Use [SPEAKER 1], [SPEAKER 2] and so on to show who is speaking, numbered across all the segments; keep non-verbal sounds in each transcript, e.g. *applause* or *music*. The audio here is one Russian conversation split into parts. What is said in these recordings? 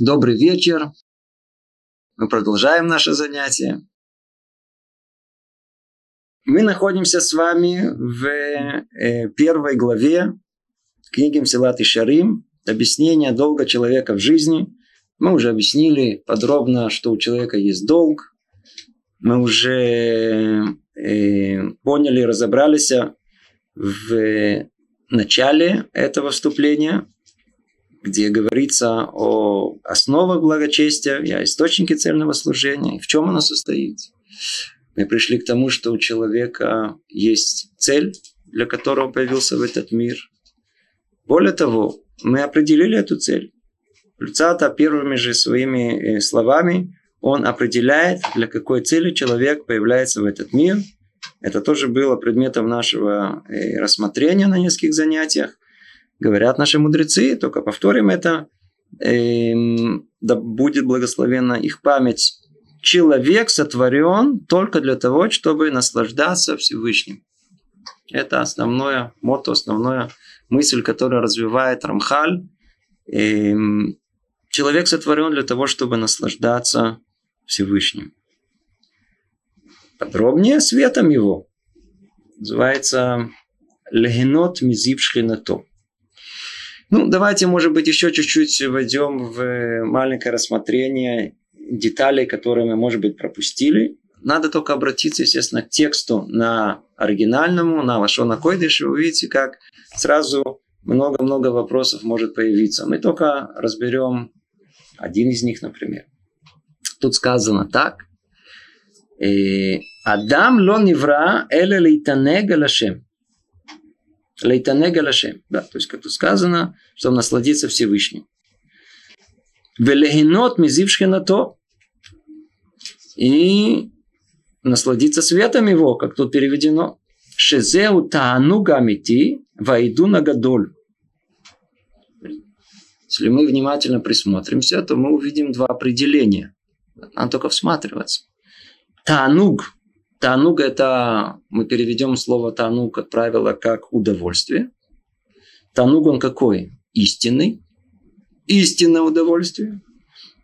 [SPEAKER 1] Добрый вечер. Мы продолжаем наше занятие. Мы находимся с вами в э, первой главе книги Мсилат и Шарим «Объяснение долга человека в жизни». Мы уже объяснили подробно, что у человека есть долг. Мы уже э, поняли, разобрались в начале этого вступления, где говорится о основах благочестия и о источнике цельного служения, и в чем оно состоит. Мы пришли к тому, что у человека есть цель, для которого появился в этот мир. Более того, мы определили эту цель. Люцата первыми же своими э, словами он определяет, для какой цели человек появляется в этот мир. Это тоже было предметом нашего э, рассмотрения на нескольких занятиях. Говорят наши мудрецы, только повторим это, эм, да будет благословена их память. Человек сотворен только для того, чтобы наслаждаться Всевышним. Это основное мото, основная мысль, которую развивает Рамхаль. Эм, человек сотворен для того, чтобы наслаждаться Всевышним. Подробнее светом его. Называется Легенот Мизиб Шхинато. Ну, давайте, может быть, еще чуть-чуть войдем в маленькое рассмотрение деталей, которые мы, может быть, пропустили. Надо только обратиться, естественно, к тексту на оригинальному, на Лашона Койдыш, и вы увидите, как сразу много-много вопросов может появиться. Мы только разберем один из них, например. Тут сказано так. «Э, Адам ло невра эле лейтанега лашем. Лейтанега лашем. Да, то есть, как тут сказано, чтобы насладиться Всевышним. Велегенот мизившхенато. И насладиться светом его, как тут переведено. Шезеу таану гамити вайду на гадоль. Если мы внимательно присмотримся, то мы увидим два определения. Надо только всматриваться. Тануг Тануг это, мы переведем слово тануг, как правило, как удовольствие. Тануг он какой? Истинный. Истинное удовольствие.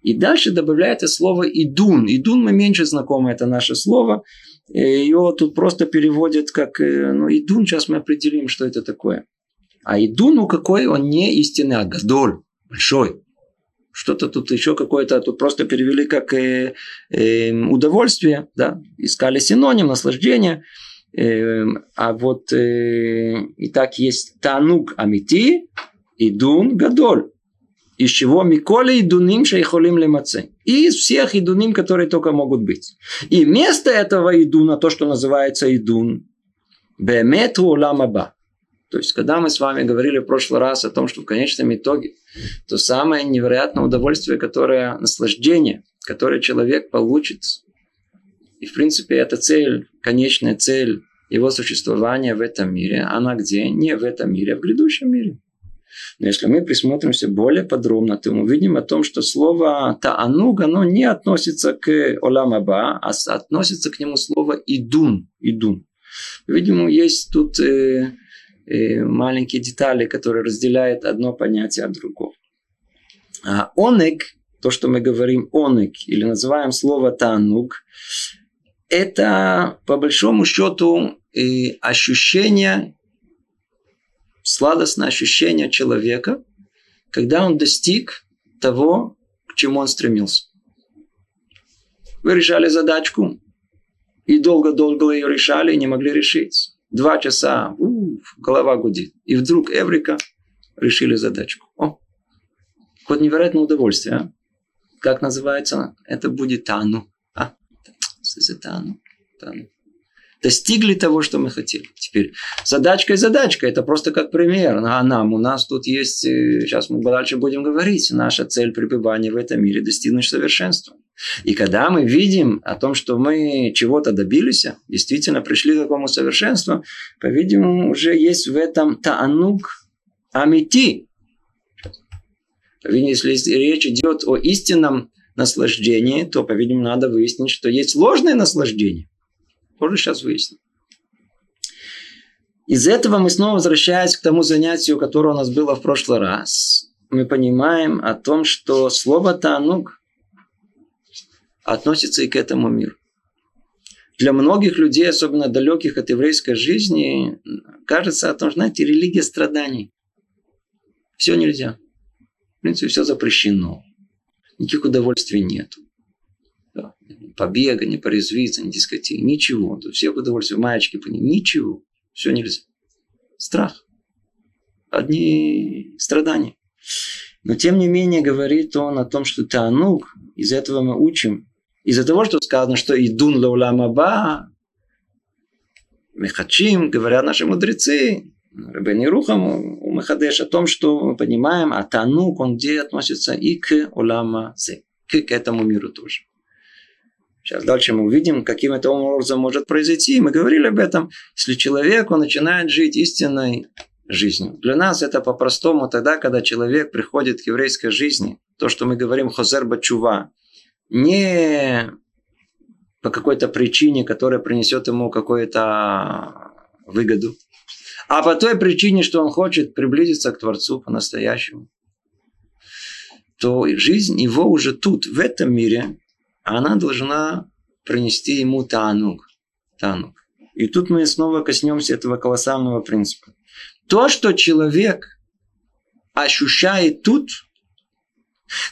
[SPEAKER 1] И дальше добавляется слово идун. Идун мы меньше знакомы, это наше слово. Ее тут просто переводят как, э, ну, идун, сейчас мы определим, что это такое. А идун, какой, он не истинный, а гадоль, большой что-то тут еще какое-то, тут просто перевели как э, э, удовольствие, да, искали синоним, наслаждение. Э, а вот э, и так есть танук амити и дун гадоль. Из чего Миколи и Дуним Шейхолим Лемаце. Из всех идуним, которые только могут быть. И место этого идуна, то, что называется идун, Бемету Уламаба. То есть, когда мы с вами говорили в прошлый раз о том, что в конечном итоге то самое невероятное удовольствие, которое наслаждение, которое человек получит, и в принципе эта цель, конечная цель его существования в этом мире, она где? Не в этом мире, а в грядущем мире. Но если мы присмотримся более подробно, то мы увидим о том, что слово таануг, оно не относится к оламаба, а относится к нему слово идун. идун. Видимо, есть тут э, маленькие детали, которые разделяют одно понятие от другого. А онек, то, что мы говорим онек, или называем слово танук, это по большому счету ощущение, сладостное ощущение человека, когда он достиг того, к чему он стремился. Вы решали задачку, и долго-долго ее решали, и не могли решить. Два часа, у, голова гудит. И вдруг Эврика решили задачку. О, вот невероятное удовольствие. А? Как называется? Это будет Тану. А? Тану. Тану. Достигли того, что мы хотели. Теперь задачка и задачка. Это просто как пример. А нам, у нас тут есть, э, сейчас мы дальше будем говорить, наша цель пребывания в этом мире достигнуть совершенства. И когда мы видим о том, что мы чего-то добились, действительно пришли к такому совершенству, по-видимому, уже есть в этом таанук амити. Если речь идет о истинном наслаждении, то, по-видимому, надо выяснить, что есть ложное наслаждение. Тоже сейчас выясним. Из этого мы снова возвращаясь к тому занятию, которое у нас было в прошлый раз. мы понимаем о том, что слово «танук» относится и к этому миру. Для многих людей, особенно далеких от еврейской жизни, кажется о том, что, знаете, религия страданий. Все нельзя. В принципе, все запрещено. Никаких удовольствий нет. Побега, не порезвиться, не дискотеки, ничего. Тут все удовольствия, маечки ничего. Все нельзя. Страх. Одни страдания. Но тем не менее говорит он о том, что Танук, из этого мы учим, из-за того, что сказано, что идун лауламаба, мехачим, говорят наши мудрецы, Рабени Рухам у Махадеш о том, что мы понимаем, а Танук, он где относится и к Улама Зе, к, к этому миру тоже. Сейчас дальше мы увидим, каким это образом может произойти. Мы говорили об этом. Если человек он начинает жить истинной жизнью. Для нас это по-простому тогда, когда человек приходит к еврейской жизни. То, что мы говорим хозер бачува. Не по какой-то причине, которая принесет ему какую-то выгоду. А по той причине, что он хочет приблизиться к Творцу по-настоящему. То жизнь его уже тут, в этом мире, она должна принести ему танук. танук. И тут мы снова коснемся этого колоссального принципа. То, что человек ощущает тут,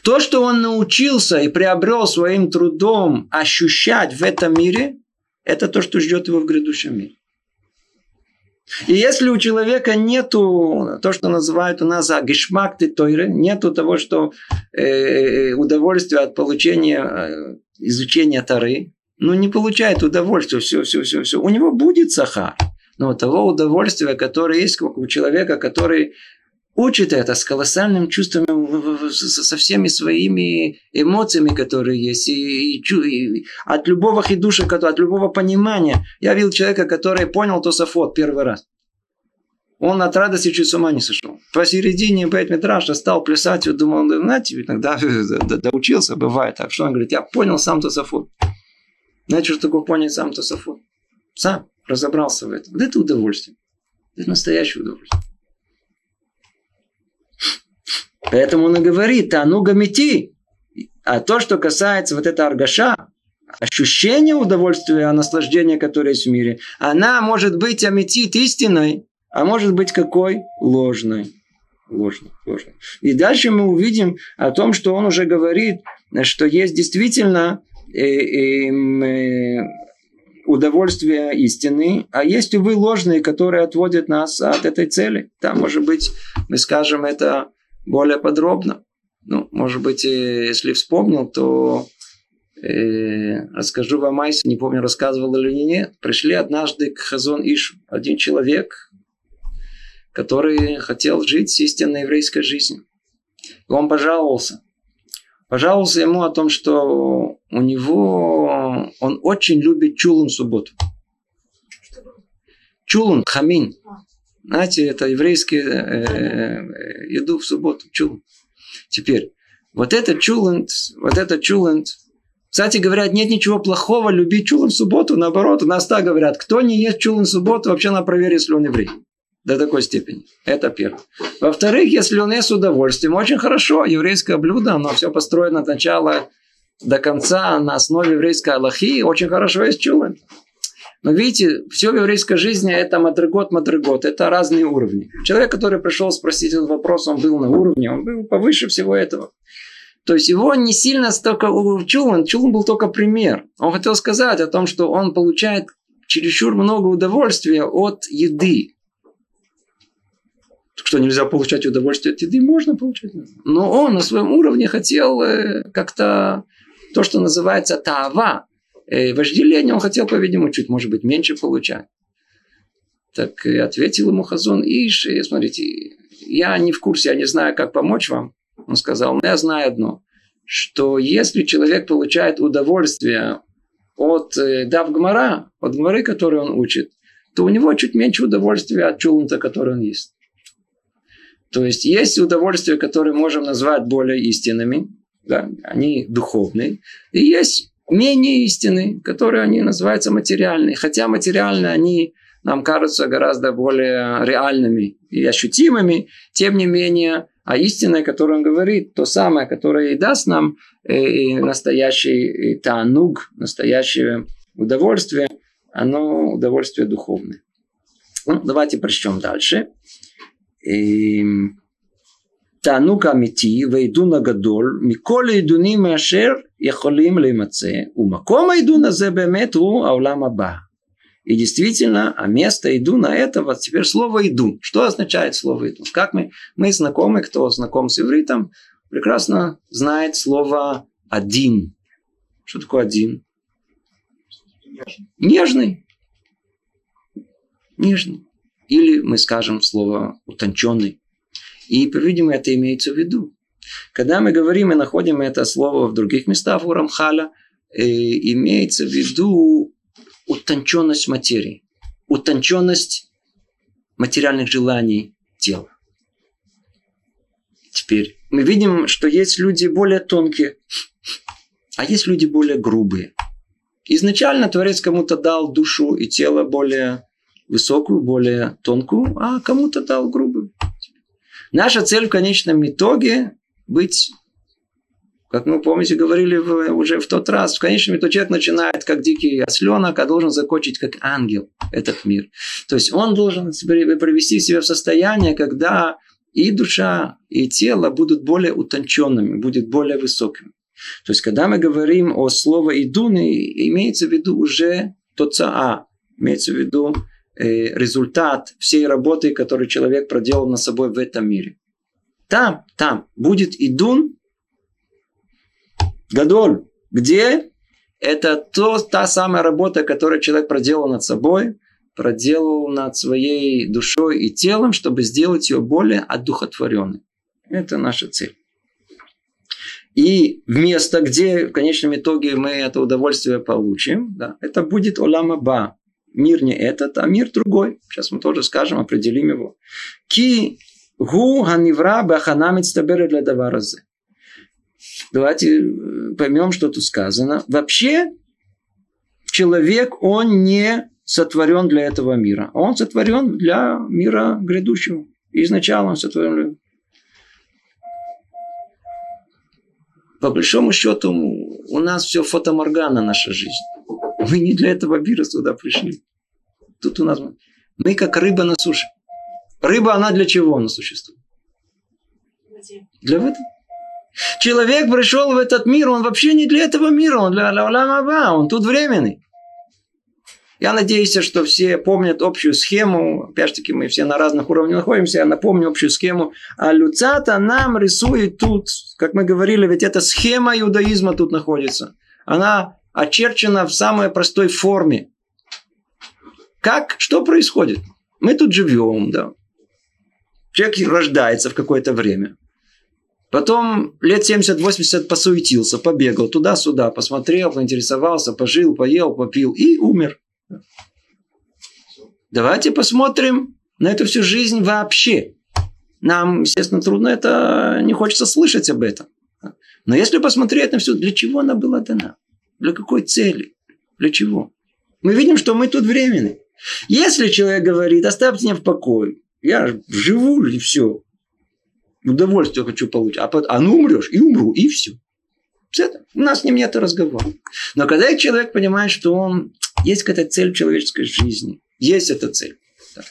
[SPEAKER 1] то, что он научился и приобрел своим трудом ощущать в этом мире, это то, что ждет его в грядущем мире. И если у человека нету то, что называют у нас гешмак тойры, нету того, что э, удовольствия от получения э, изучения Тары, ну не получает удовольствия, все, все, все, все. У него будет сахар но того удовольствия, которое есть у человека, который учит это с колоссальным чувством, со всеми своими эмоциями, которые есть, и, и, и от любого хидуша, от любого понимания. Я видел человека, который понял Тософот первый раз. Он от радости чуть с ума не сошел. Посередине Бейт Митраша стал плясать думал, знаете, иногда доучился, бывает так. Что он говорит, я понял сам Тософот. Знаете, что такое понять сам Тософот? Сам разобрался в этом. Вот это удовольствие. Это настоящее удовольствие. Поэтому он и говорит, а ну гамити. А то, что касается вот этого аргаша, ощущение удовольствия, наслаждения, которое есть в мире, она может быть аметит истинной, а может быть какой? Ложной. Ложной, ложной. И дальше мы увидим о том, что он уже говорит, что есть действительно э, э, э, удовольствия истины, а есть, увы, ложные, которые отводят нас от этой цели. Там, может быть, мы скажем это более подробно. Ну, может быть, э, если вспомнил, то э, расскажу вам Айс, не помню, рассказывал или нет. Пришли однажды к Хазон Ишу. Один человек, который хотел жить с истинной еврейской жизнью. И он пожаловался. Пожаловался ему о том, что у него он очень любит чулун в субботу. Чулун, хамин. Знаете, это еврейские э, э, еду в субботу, чулун. Теперь, вот этот чулент, вот этот чулент, кстати, говорят, нет ничего плохого любить чулан в субботу. Наоборот, у нас так говорят, кто не ест чулан в субботу, вообще надо проверить, если он еврей. До такой степени. Это первое. Во-вторых, если он ест с удовольствием, очень хорошо. Еврейское блюдо, оно все построено от начала до конца на основе еврейской аллахи. Очень хорошо есть чулан. Но видите, все в еврейской жизни это мадрагот, мадрагот. Это разные уровни. Человек, который пришел спросить этот вопрос, он был на уровне, он был повыше всего этого. То есть его не сильно столько Чулан, Чулан был только пример. Он хотел сказать о том, что он получает чересчур много удовольствия от еды. Что нельзя получать удовольствие от еды, можно получать. Но он на своем уровне хотел э, как-то то, что называется таава, э, вожделение, он хотел, по-видимому, чуть, может быть, меньше получать. Так ответил ему Хазон Иш, и смотрите, я не в курсе, я не знаю, как помочь вам. Он сказал, но я знаю одно, что если человек получает удовольствие от э, Дав Гмара, от Гмары, который он учит, то у него чуть меньше удовольствия от чулунта, который он ест. То есть есть удовольствия, которые можем назвать более истинными, да, они духовные, и есть менее истинные, которые они называются материальные. Хотя материальные они нам кажутся гораздо более реальными и ощутимыми, тем не менее А истинное, которое он говорит, то самое, которое и даст нам э, настоящий тануг, настоящее удовольствие, оно удовольствие духовное. Ну, давайте прочтем дальше. תענוג אמיתי ועידון הגדול מכל העידונים אשר יכולים להימצא ומקום העידון הזה באמת הוא העולם הבא. И действительно, а место идуна этого, теперь слово идун. Что означает слово идун? Как мы, мы знакомы, кто знаком с ивритом, прекрасно знает слово один. Что такое один? Нежный. Нежный. Или мы скажем слово утонченный. И, по-видимому, это имеется в виду. Когда мы говорим и находим это слово в других местах у Рамхаля, э, имеется в виду утонченность материи, утонченность материальных желаний тела. Теперь мы видим, что есть люди более тонкие, а есть люди более грубые. Изначально Творец кому-то дал душу и тело более высокую, более тонкую, а кому-то дал грубую. Наша цель в конечном итоге быть, как мы, помните, говорили уже в тот раз, в конечном итоге человек начинает как дикий осленок, а должен закончить как ангел этот мир. То есть он должен привести себя в состояние, когда и душа, и тело будут более утонченными, будут более высокими. То есть, когда мы говорим о слове «идуны», имеется в виду уже тоцаа, имеется в виду результат всей работы, которую человек проделал на собой в этом мире. Там, там будет идун гадоль. Где? Это то, та самая работа, которую человек проделал над собой, проделал над своей душой и телом, чтобы сделать ее более одухотворенной. Это наша цель. И место, где в конечном итоге мы это удовольствие получим, да, это будет Олама Ба мир не этот, а мир другой. Сейчас мы тоже скажем, определим его. Ки гу ханивра баханамит стаберет для даваразы. Давайте э, поймем, что тут сказано. Вообще, человек, он не сотворен для этого мира. Он сотворен для мира грядущего. Изначально он сотворен по большому счету у нас все фотоморгана наша жизнь. Мы не для этого мира сюда пришли. Тут у нас мы как рыба на суше. Рыба, она для чего она существует? Для воды. Человек пришел в этот мир, он вообще не для этого мира, он для Аба, он тут временный. Я надеюсь, что все помнят общую схему. Опять-таки, мы все на разных уровнях находимся. Я напомню общую схему. А Люцата нам рисует тут, как мы говорили, ведь эта схема иудаизма тут находится. Она очерчена в самой простой форме. Как? Что происходит? Мы тут живем, да. Человек рождается в какое-то время. Потом лет 70-80 посуетился, побегал туда-сюда, посмотрел, поинтересовался, пожил, поел, попил и умер. Давайте посмотрим на эту всю жизнь вообще. Нам, естественно, трудно это, не хочется слышать об этом. Но если посмотреть на все, для чего она была дана? Для какой цели? Для чего? Мы видим, что мы тут временны. Если человек говорит, оставьте меня в покое, я живу и все, удовольствие хочу получить, а, потом, а ну умрешь, и умру, и все. Это, у нас с ним нет разговора. Но когда человек понимает, что он есть какая-то цель человеческой жизни, есть эта цель. Да.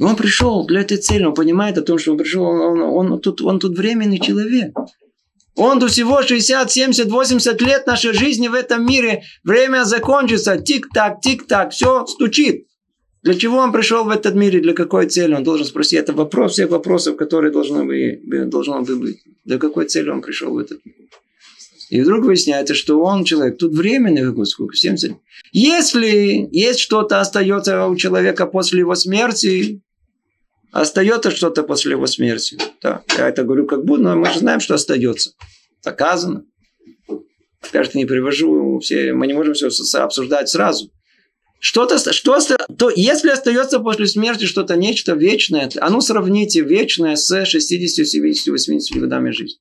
[SPEAKER 1] он пришел для этой цели, он понимает о том, что он пришел, он, он, он, тут, он тут временный человек. Он до всего 60, 70, 80 лет нашей жизни в этом мире. Время закончится. Тик-так, тик-так. Все стучит. Для чего он пришел в этот мир и для какой цели? Он должен спросить. Это вопрос всех вопросов, которые должны быть, должно быть. Для какой цели он пришел в этот мир? И вдруг выясняется, что он человек, тут временный, сколько, 70. Если есть что-то остается у человека после его смерти, Остается что-то после его смерти. Да. Я это говорю как будто, но мы же знаем, что остается. Доказано. Кажется, не привожу все, мы не можем все обсуждать сразу. Что-то, что, то, если остается после смерти что-то нечто вечное, а ну сравните вечное с 60, 70, 80 годами жизни.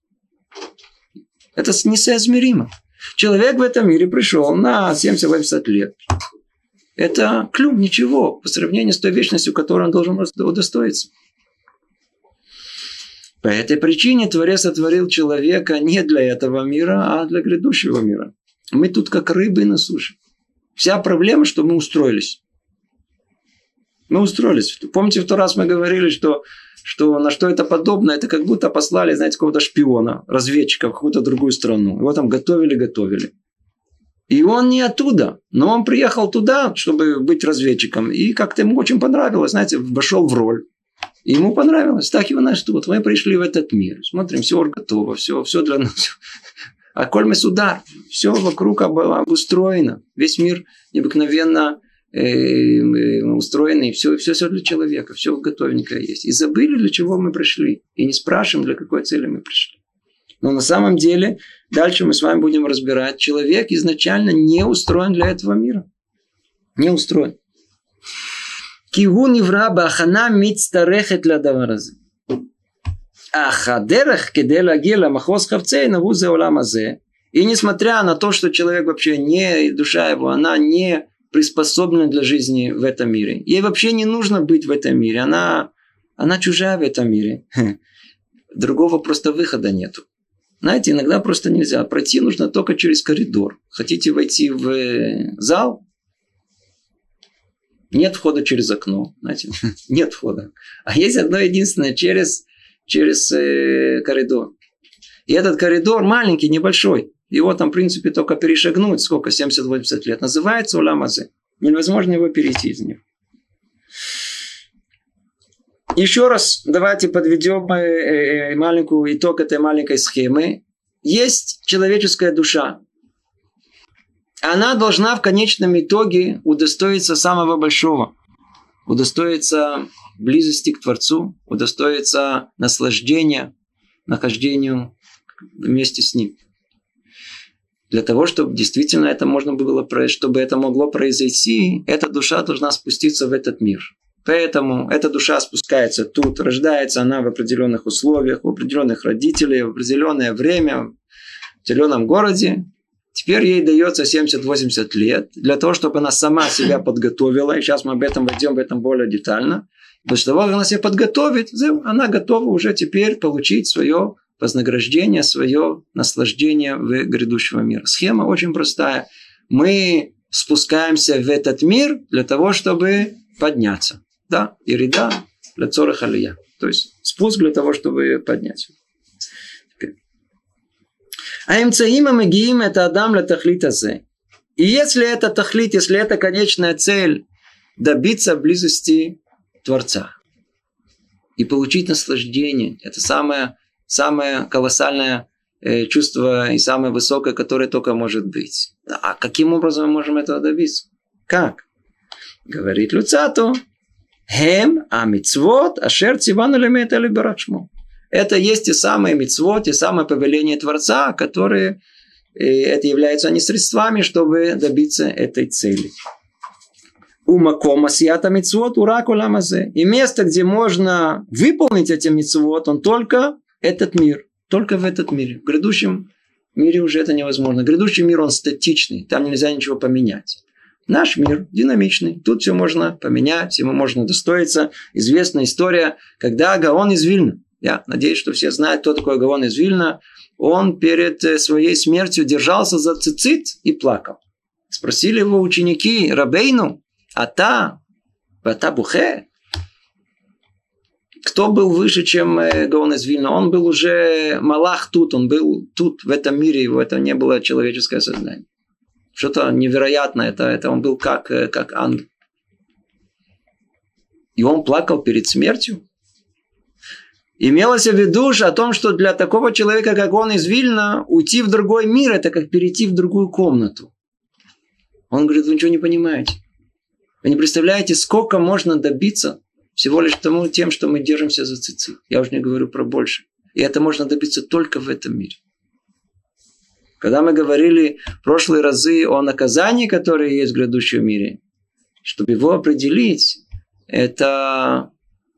[SPEAKER 1] Это несоизмеримо. Человек в этом мире пришел на 70-80 лет. Это клюм, ничего, по сравнению с той вечностью, которой он должен удостоиться. По этой причине Творец сотворил человека не для этого мира, а для грядущего мира. Мы тут как рыбы на суше. Вся проблема, что мы устроились. Мы устроились. Помните, в тот раз мы говорили, что, что на что это подобно? Это как будто послали, знаете, какого-то шпиона, разведчика в какую-то другую страну. Его там готовили-готовили. И он не оттуда, но он приехал туда, чтобы быть разведчиком. И как-то ему очень понравилось, знаете, вошел в роль. Ему понравилось. Так его нас тут. Мы пришли в этот мир. Смотрим, все готово, все, все для нас. *laughs* А коль мы сюда, все вокруг обустроено. Весь мир необыкновенно э, э, устроенный. Все, все, все для человека. Все готовенькое есть. И забыли, для чего мы пришли. И не спрашиваем, для какой цели мы пришли. Но на самом деле, дальше мы с вами будем разбирать, человек изначально не устроен для этого мира. Не устроен. Кигу невра бахана мицтарехет ля даваразе. Ах, кедела гела махоз хавцей на вузе оламазе. И несмотря на то, что человек вообще не, душа его, она не приспособлена для жизни в этом мире. Ей вообще не нужно быть в этом мире. Она, она чужая в этом мире. *laughs* Другого просто выхода нету. Знаете, иногда просто нельзя. Пройти нужно только через коридор. Хотите войти в э, зал? Нет входа через окно. Знаете, *laughs* нет входа. А есть одно единственное через через э, коридор. И этот коридор маленький, небольшой. Его там, в принципе, только перешагнуть, сколько, 70-80 лет. Называется Уламазе. Невозможно его перейти из него. Еще раз давайте подведем э, э, маленькую итог этой маленькой схемы. Есть человеческая душа. Она должна в конечном итоге удостоиться самого большого. Удостоиться близости к Творцу, удостоиться наслаждения, нахождению вместе с Ним. Для того, чтобы действительно это можно было, чтобы это могло произойти, эта душа должна спуститься в этот мир. Поэтому эта душа спускается тут, рождается она в определенных условиях, у определенных родителей, в определенное время, в определенном городе. Теперь ей дается 70-80 лет для того, чтобы она сама себя подготовила. И сейчас мы об этом войдем в этом более детально. После того, как она себя подготовит, она готова уже теперь получить свое вознаграждение, свое наслаждение в грядущего мира. Схема очень простая. Мы спускаемся в этот мир для того, чтобы подняться. Да, ирида для цорах алия. То есть спуск для того, чтобы подняться. А имцаима мегиим это Адам для тахлита И если это тахлит, если это конечная цель, добиться близости Творца. И получить наслаждение. Это самое, самое колоссальное э, чувство и самое высокое, которое только может быть. А каким образом мы можем этого добиться? Как? Говорит Люцату. Хем а мицвот ашер цивану лемет алиберачму. Это есть те самые мицвот, те самые повеления Творца, которые э, это являются они средствами, чтобы добиться этой цели. Умакома сията мицвот урак уламазе. И место, где можно выполнить эти мицвот, он только этот мир. Только в этот мире. В грядущем мире уже это невозможно. Грядущий мир, он статичный. Там нельзя ничего поменять. Наш мир динамичный. Тут все можно поменять, всему можно достоиться. Известная история, когда Гаон из Вильна. Я надеюсь, что все знают, кто такой Гаон из Вильна. Он перед э, своей смертью держался за цицит и плакал. Спросили его ученики, Рабейну, Ата, Ата Бухе. Кто был выше, чем э, Гаон из Вильна? Он был уже Малах тут, он был тут, в этом мире, его это не было человеческое сознание. Что-то невероятное, это, это он был как, э, как ангел. И он плакал перед смертью. Имелось в виду о том, что для такого человека, как он из Вильна, уйти в другой мир, это как перейти в другую комнату. Он говорит, вы ничего не понимаете. Вы не представляете, сколько можно добиться всего лишь тому, тем, что мы держимся за цицы. Я уже не говорю про больше. И это можно добиться только в этом мире. Когда мы говорили в прошлые разы о наказании, которое есть в грядущем мире, чтобы его определить, это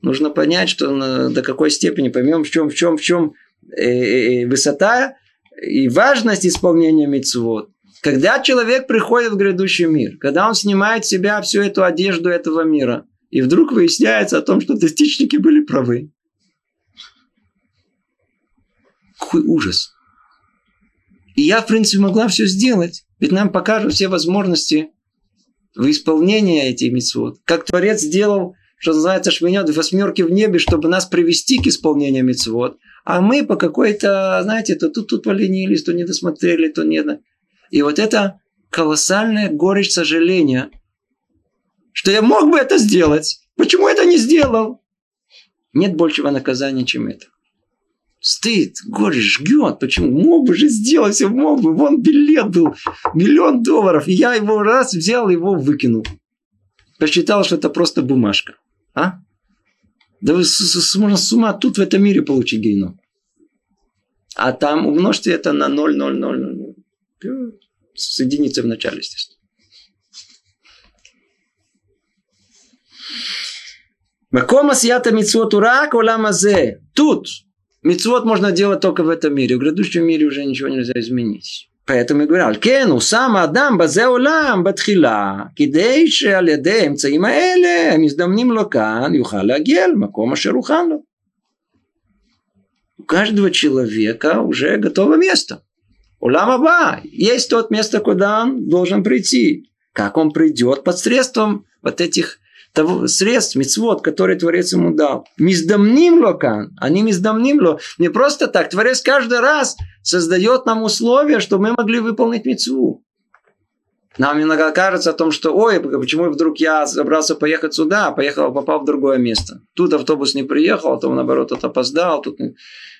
[SPEAKER 1] нужно понять, что на, до какой степени, поймем, в чем, в чем, в чем э, э, э высота и важность исполнения мецвод. Когда человек приходит в грядущий мир, когда он снимает с себя всю эту одежду этого мира, и вдруг выясняется о том, что достичники были правы. Какой ужас. И я, в принципе, могла все сделать. Ведь нам покажут все возможности в исполнении этих митцвот. Как Творец сделал, что называется, швынет восьмерки в небе, чтобы нас привести к исполнению митцвот. А мы по какой-то, знаете, то тут, тут поленились, то не досмотрели, то не... И вот это колоссальная горечь сожаления, что я мог бы это сделать. Почему это не сделал? Нет большего наказания, чем это. Стыд, горечь жгет. Почему? Мог бы же сделать, все мог бы. Вон билет был, миллион долларов. И я его раз взял, его выкинул. Посчитал, что это просто бумажка. А? Да вы можно с ума тут в этом мире получить геном. А там умножьте это на 0,0000. С единицей в начале, естественно. Макома сията митцвот урак оламазе. Тут митцвот можно делать только в этом мире. В грядущем мире уже ничего нельзя изменить. поэтому я говорил, כן, הוא שם האדם בזה עולם בתחילה, כדי שעל ידי האמצעים האלה המזדמנים לו כאן, יוכל להגיע למקום אשר הוכן לו. У каждого человека уже готово место. Улам Аба, есть тот место, куда он должен прийти. Как он придет? Посредством вот этих того, средств, мецвод, которые Творец ему дал. Миздамним локан, они миздамним ло. Не просто так. Творец каждый раз создает нам условия, чтобы мы могли выполнить мецву. Нам иногда кажется о том, что ой, почему вдруг я собрался поехать сюда, а поехал, попал в другое место. Тут автобус не приехал, а то наоборот тут опоздал. Тут...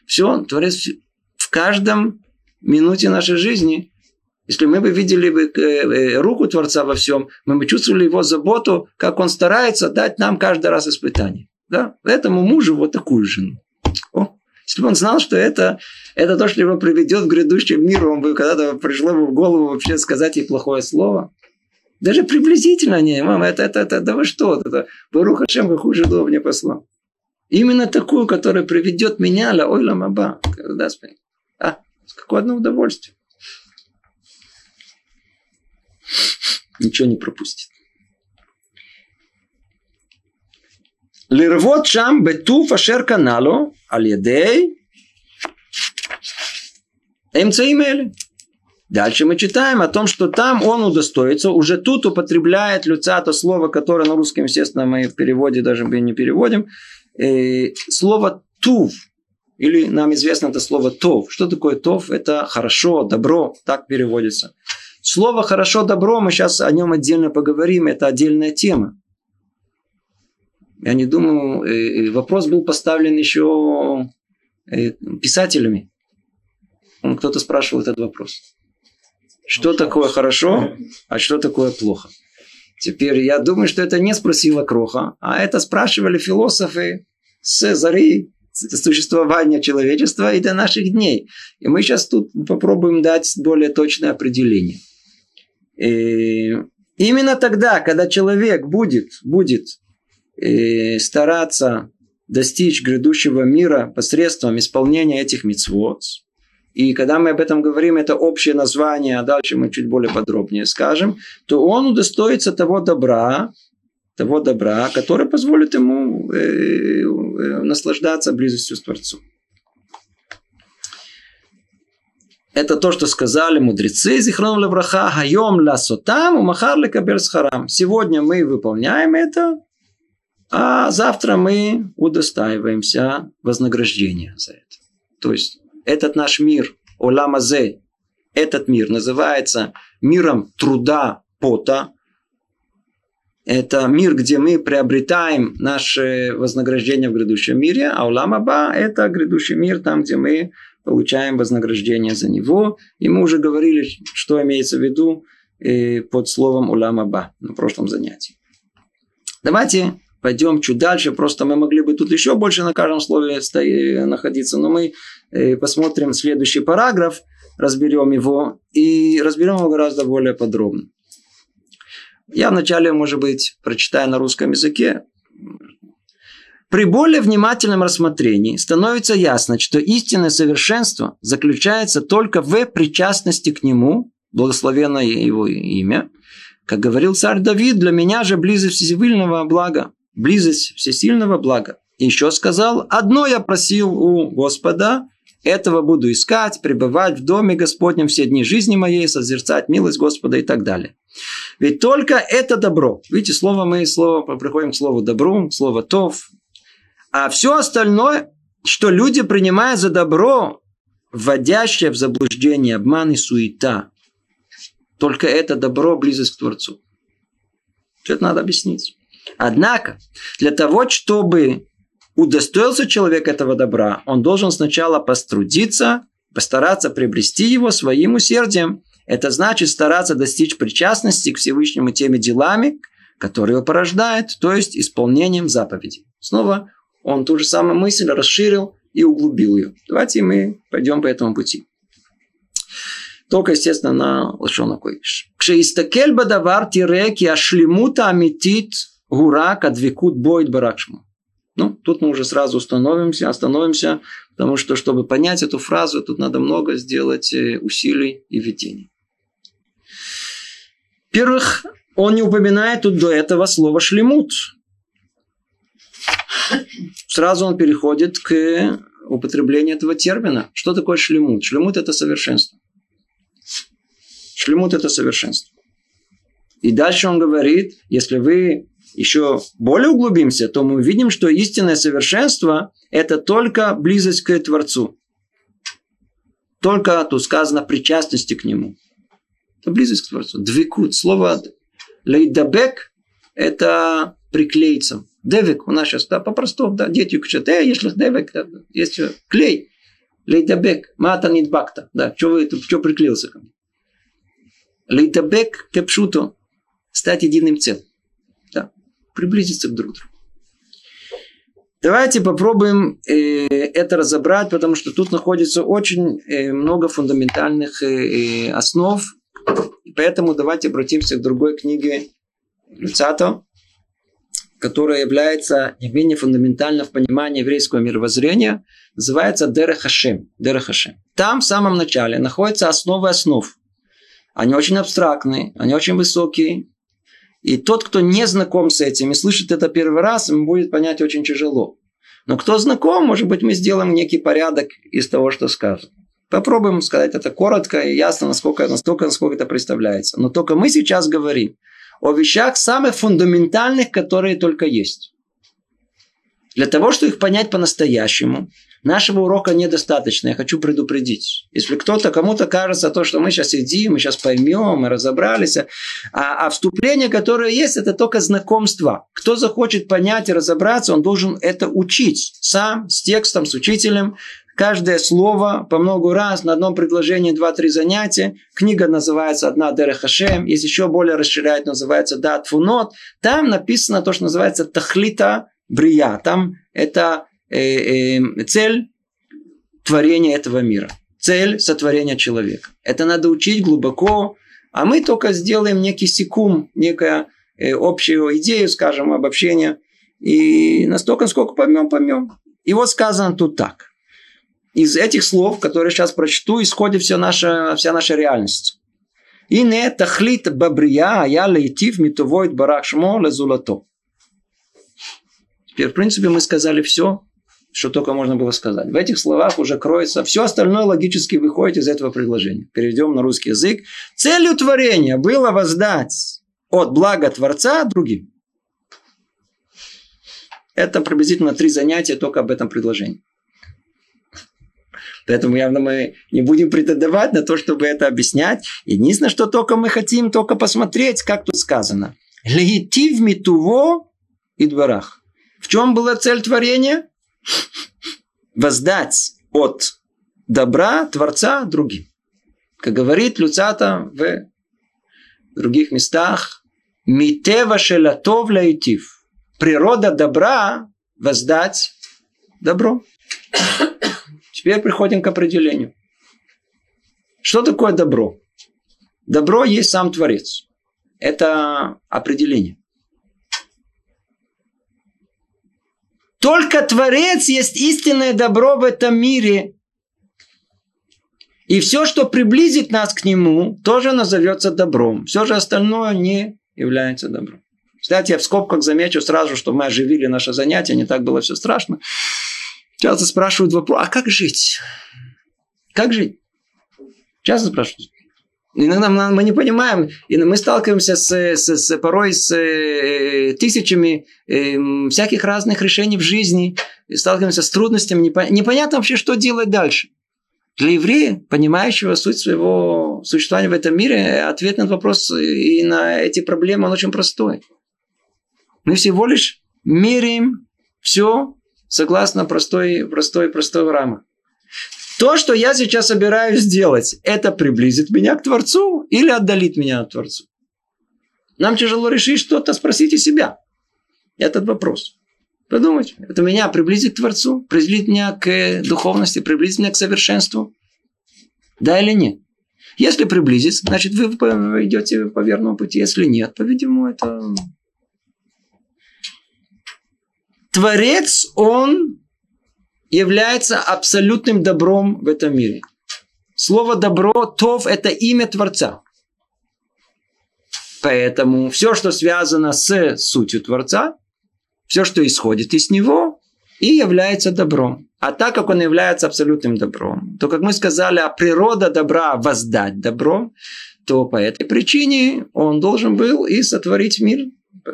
[SPEAKER 1] Все, Творец в каждом минуте нашей жизни если мы бы видели бы э, э, руку Творца во всем, мы бы чувствовали его заботу, как он старается дать нам каждый раз испытание. Да? Этому мужу вот такую жену. О, если бы он знал, что это, это то, что его приведет в грядущем мир, он бы когда-то пришло бы в голову вообще сказать ей плохое слово. Даже приблизительно не, мама, это, это, это, да вы что, это, Баруха Шем, какую жену мне послал. Именно такую, которая приведет меня, ля ой ламаба. Господи. А, какое одно удовольствие. Ничего не пропустит. Лервот шам бету фашер канало алидей эмцеимели. Дальше мы читаем о том, что там он удостоится, уже тут употребляет люца то слово, которое на русском, естественно, мы в переводе даже не переводим, э, слово тув, или нам известно это слово тов. Что такое тов? Это хорошо, добро, так переводится. Слово «хорошо, добро» мы сейчас о нем отдельно поговорим, это отдельная тема. Я не думаю, э, э, вопрос был поставлен еще э, писателями. Кто-то спрашивал этот вопрос. Что такое хорошо, а что такое плохо? Теперь я думаю, что это не спросила Кроха, а это спрашивали философы с зари существования человечества и до наших дней. И мы сейчас тут попробуем дать более точное определение. И именно тогда, когда человек будет, будет э, стараться достичь грядущего мира посредством исполнения этих мицвод, и когда мы об этом говорим, это общее название, а дальше мы чуть более подробнее скажем, то он удостоится того добра, того добра, который позволит ему э, э, наслаждаться близостью с Творцом. Это то, что сказали мудрецы Зихрон Левраха, Хайом ла сотам, умахар лекабер. Сегодня мы выполняем это, а завтра мы удостаиваемся вознаграждения за это. То есть этот наш мир, Оламазе, этот мир называется миром труда, пота. Это мир, где мы приобретаем наше вознаграждение в грядущем мире, а Уламаба – это грядущий мир, там, где мы получаем вознаграждение за него. И мы уже говорили, что имеется в виду э, под словом уламаба на прошлом занятии. Давайте пойдем чуть дальше. Просто мы могли бы тут еще больше на каждом слове находиться, но мы э, посмотрим следующий параграф, разберем его и разберем его гораздо более подробно. Я вначале, может быть, прочитаю на русском языке, при более внимательном рассмотрении становится ясно, что истинное совершенство заключается только в причастности к Нему, благословенное Его имя. Как говорил царь Давид, для меня же близость всесильного блага, близость всесильного блага. Еще сказал, одно я просил у Господа, Этого буду искать, пребывать в доме Господнем все дни жизни моей, созерцать милость Господа и так далее. Ведь только это добро. Видите, слово мы, слово, приходим к слову добру, слово тов. А все остальное, что люди принимают за добро, вводящее в заблуждение, обман и суета. Только это добро, близость к Творцу. Это надо объяснить. Однако, для того, чтобы удостоился человек этого добра, он должен сначала пострудиться, постараться приобрести его своим усердием. Это значит стараться достичь причастности к Всевышнему теми делами, которые его порождает, то есть исполнением заповедей. Снова он ту же самую мысль расширил и углубил ее. Давайте мы пойдем по этому пути. Только, естественно, на лошона койш. Кшеистакель бадавар тиреки ашлимута амитит гурак адвикут бойт баракшму. Ну, тут мы уже сразу остановимся, остановимся, потому что, чтобы понять эту фразу, тут надо много сделать э, усилий и видений. Во-первых, он не упоминает тут до этого слова шлемут. Сразу он переходит к употреблению этого термина. Что такое шлемут? Шлемут – это совершенство. Шлемут – это совершенство. И дальше он говорит, если вы еще более углубимся, то мы увидим, что истинное совершенство – это только близость к Творцу. Только тут сказано причастности к Нему. Это близость к Творцу. דבקות. Слово להידבק – это приклеиться. דבק у нас сейчас, да, по-простому, да, дети э, если דבק, да, есть клей, להידבק, מה אתה נדבקת, да, что вы, что приклеился ко мне? להידבק כפשוטו, стать единым целым приблизиться к друг другу. Давайте попробуем э, это разобрать, потому что тут находится очень э, много фундаментальных э, э основ. Поэтому давайте обратимся к другой книге Люцато, которая является не менее фундаментальна в понимании еврейского мировоззрения, называется. Дера Хашем. Там в самом начале находятся основы основ. Они очень абстрактные, они очень высокие, и тот, кто не знаком с этим и слышит это первый раз, ему будет понять очень тяжело. Но кто знаком, может быть, мы сделаем некий порядок из того, что сказано. Попробуем сказать это коротко и ясно, насколько, настолько, насколько это представляется. Но только мы сейчас говорим о вещах самых фундаментальных, которые только есть. Для того, чтобы их понять по-настоящему, Нашего урока недостаточно, я хочу предупредить. Если кто-то, кому-то кажется то, что мы сейчас сидим, мы сейчас поймем, мы разобрались, а, а вступление, которое есть, это только знакомство. Кто захочет понять и разобраться, он должен это учить сам, с текстом, с учителем, каждое слово по много раз на одном предложении два-три занятия. Книга называется «Одна Дера Хашем», есть еще более расширяет, называется «Дат Фунот». Там написано то, что называется «Тахлита Брия». Там это Э, э, цель творения этого мира. Цель сотворения человека. Это надо учить глубоко, а мы только сделаем некий секум, некая э, общую идею, скажем, обобщение. И настолько, сколько поймем, поймем. И вот сказано тут так. Из этих слов, которые сейчас прочту, исходит вся наша, вся наша реальность. И не тахлит бабрия, а я лейтив митовоид барах шмо лезулато. Теперь, в принципе, мы сказали все, что только можно было сказать. В этих словах уже кроется все остальное логически выходит из этого предложения. Перейдем на русский язык. Целью творения было воздать от блага Творца другим. Это приблизительно три занятия только об этом предложении. Поэтому явно мы не будем претендовать на то, чтобы это объяснять. Единственное, что только мы хотим только посмотреть, как тут сказано. Лети в митуво и дворах. В чем была цель творения? воздать от добра Творца другим. Как говорит Люцата в других местах, «Митева шелатов лаитив» Природа добра воздать добро. Теперь приходим к определению. Что такое добро? Добро есть сам Творец. Это определение. Только Творец есть истинное добро в этом мире. И все, что приблизит нас к Нему, тоже назовется добром. Все же остальное не является добром. Кстати, я в скобках замечу сразу, что мы оживили наше занятие, не так было все страшно. Часто спрашивают вопрос, а как жить? Как жить? Часто спрашивают. Иногда мы не понимаем, и мы сталкиваемся с, с, с порой с э, тысячами э, всяких разных решений в жизни, сталкиваемся с трудностями, непонятно вообще, что делать дальше. Для еврея, понимающего суть своего существования в этом мире, ответ на этот вопрос и на эти проблемы, он очень простой. Мы всего лишь меряем все согласно простой, простой, простой рамы. То, что я сейчас собираюсь сделать, это приблизит меня к Творцу или отдалит меня от Творцу? Нам тяжело решить что-то, спросите себя. Этот вопрос. Подумайте, это меня приблизит к Творцу, приблизит меня к духовности, приблизит меня к совершенству? Да или нет? Если приблизит, значит, вы идете по верному пути. Если нет, по-видимому, это... Творец, он является абсолютным добром в этом мире. Слово добро, тов, это имя Творца. Поэтому все, что связано с сутью Творца, все, что исходит из него, и является добром. А так как он является абсолютным добром, то, как мы сказали, а природа добра воздать добро, то по этой причине он должен был и сотворить мир.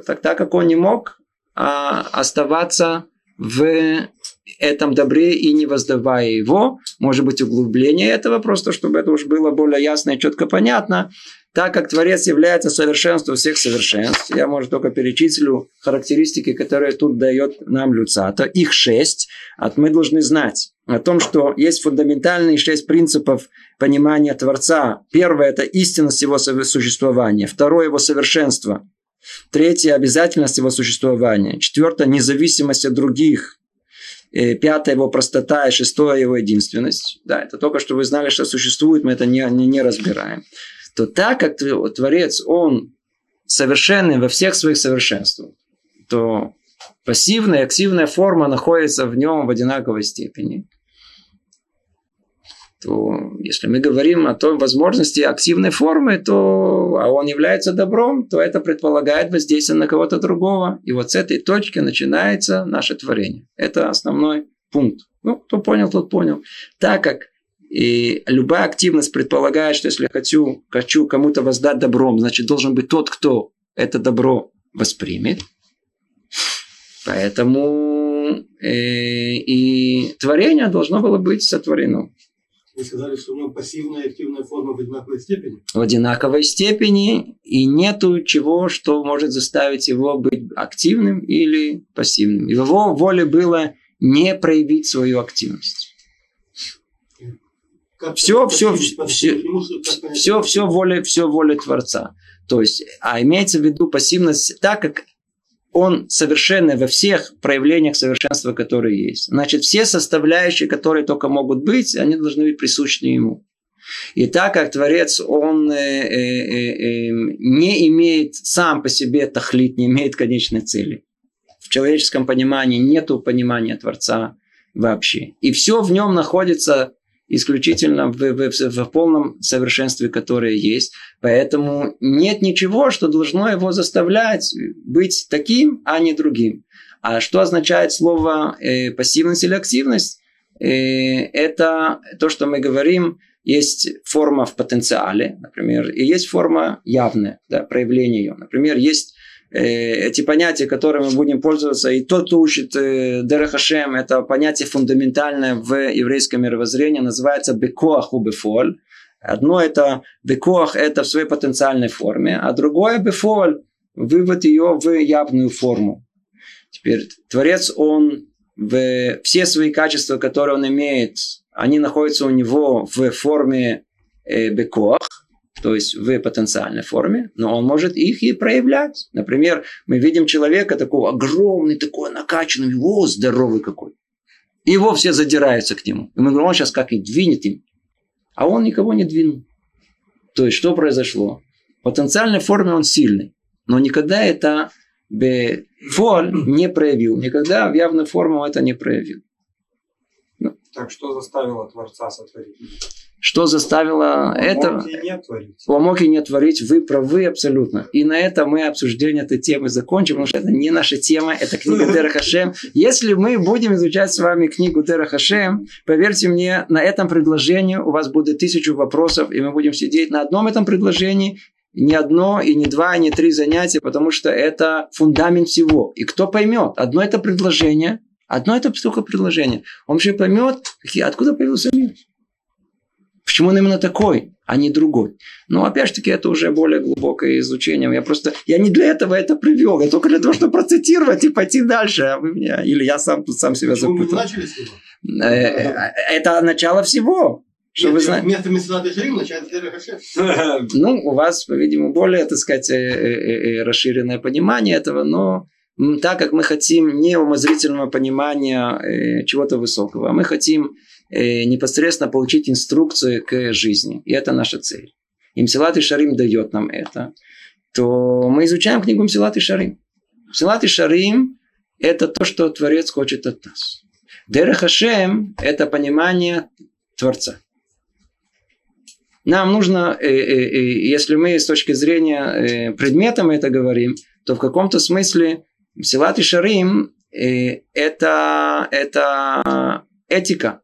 [SPEAKER 1] Так, так как он не мог а, оставаться в этом добре и не воздавая его. Может быть, углубление этого, просто чтобы это уж было более ясно и четко понятно. Так как Творец является совершенством всех совершенств, я, может, только перечислю характеристики, которые тут дает нам Люцата. Их шесть. А мы должны знать о том, что есть фундаментальные шесть принципов понимания Творца. Первое – это истинность его существования. Второе – его совершенство. Третье – обязательность его существования. Четвертое – независимость от других. И пятое – его простота. И шестое – его единственность. Да, это только что вы знали, что существует, мы это не, не, не разбираем. То так как Творец, он совершенный во всех своих совершенствах, то пассивная и активная форма находится в нем в одинаковой степени то если мы говорим о той возможности активной формы, то, а он является добром, то это предполагает воздействие на кого-то другого. И вот с этой точки начинается наше творение. Это основной пункт. Ну, кто понял, тот понял. Так как и любая активность предполагает, что если хочу, хочу кому-то воздать добром, значит, должен быть тот, кто это добро воспримет. Поэтому э, и творение должно было быть сотворено.
[SPEAKER 2] Вы сказали, что у него пассивная и активная форма в одинаковой степени?
[SPEAKER 1] В одинаковой степени. И нету чего, что может заставить его быть активным или пассивным. Его воле было не проявить свою активность. Как все, все, все, все, все, воля, все воля Творца. То есть, а имеется в виду пассивность, так как он совершенный во всех проявлениях совершенства, которые есть. Значит, все составляющие, которые только могут быть, они должны быть присущи ему. И так как Творец, он э, э, э, э, не имеет сам по себе тахлит, не имеет конечной цели. В человеческом понимании нет понимания Творца вообще. И все в нем находится исключительно в, в, в полном совершенстве, которое есть. Поэтому нет ничего, что должно его заставлять быть таким, а не другим. А что означает слово э, пассивность или активность? Э, это то, что мы говорим, есть форма в потенциале, например, и есть форма явная, да, проявление ее. Например, есть эти понятия, которыми мы будем пользоваться, и тот, кто учит э, Дерехашем, это понятие фундаментальное в еврейском мировоззрении, называется бекоах у. Одно это бекоах, это в своей потенциальной форме, а другое бефоль, вывод ее в явную форму. Теперь Творец, он в все свои качества, которые он имеет, они находятся у него в форме э, бекоах, то есть в потенциальной форме, но он может их и проявлять. Например, мы видим человека такого огромный, такой накачанный, о, здоровый какой. И его все задираются к нему. И мы говорим, он сейчас как и двинет им. А он никого не двинул. То есть, что произошло? В потенциальной форме он сильный. Но никогда это фоль не проявил. Никогда в явной форме он это не проявил.
[SPEAKER 2] Так что заставило Творца сотворить?
[SPEAKER 1] Что заставило это? Помог и не творить. Вы правы абсолютно. И на этом мы обсуждение этой темы закончим, потому что это не наша тема, это книга Дера Хашем. Если мы будем изучать с вами книгу Дера Хашем, поверьте мне, на этом предложении у вас будет тысячу вопросов, и мы будем сидеть на одном этом предложении не одно, и не два, и не три занятия, потому что это фундамент всего. И кто поймет, одно это предложение, одно это только предложение, он вообще поймет, откуда появился мир. Почему он именно такой, а не другой? Но опять же таки это уже более глубокое изучение. Я просто, я не для этого это привел, я только для того, чтобы процитировать и пойти дальше. А вы меня, или я сам тут сам себя
[SPEAKER 2] Почему запутал. начали с
[SPEAKER 1] него? Э, это начало всего.
[SPEAKER 2] Что Нет, вы знаете? Вместо Мессилат Шарим начать
[SPEAKER 1] Ну, у вас, по-видимому, более, так сказать, э, э, расширенное понимание этого, но так как мы хотим не умозрительного понимания чего-то высокого, а мы хотим Э, непосредственно получить инструкции к жизни. И это наша цель. И Мсилат и Шарим дает нам это. То мы изучаем книгу Мсилат и Шарим. Мсилат и Шарим – это то, что Творец хочет от нас. Дерех Хашем – это понимание Творца. Нам нужно, э, э, если мы с точки зрения предмета мы это говорим, то в каком-то смысле Мсилат и Шарим это, это этика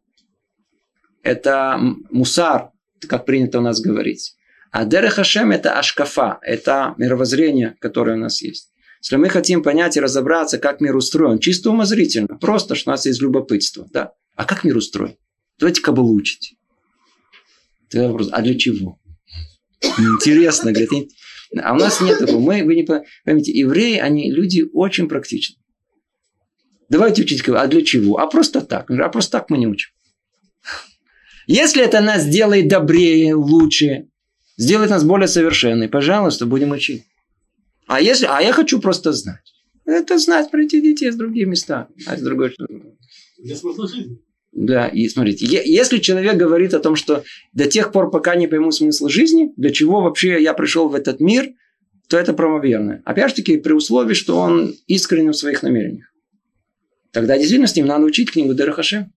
[SPEAKER 1] это мусар, как принято у нас говорить. А Дерех Хашем – это ашкафа, это мировоззрение, которое у нас есть. Если мы хотим понять и разобраться, как мир устроен, чисто умозрительно, просто, что у нас есть любопытство. Да? А как мир устроен? Давайте кабалу учить. Тогда вопрос, а для чего? Интересно, говорит. А у нас нет такого. Мы, вы не поймите, евреи, они люди очень практичны. Давайте учить, а для чего? А просто так. А просто так мы не учим. Если это нас сделает добрее, лучше, сделает нас более совершенной, пожалуйста, будем учить. А, если, а я хочу просто знать. Это знать про эти детей с другие места. А с другой...
[SPEAKER 2] Для смысла жизни.
[SPEAKER 1] Да, и смотрите, если человек говорит о том, что до тех пор, пока не пойму смысл жизни, для чего вообще я пришел в этот мир, то это правоверно. Опять же таки, при условии, что он искренен в своих намерениях. Тогда действительно с ним надо учить книгу Дерахашем.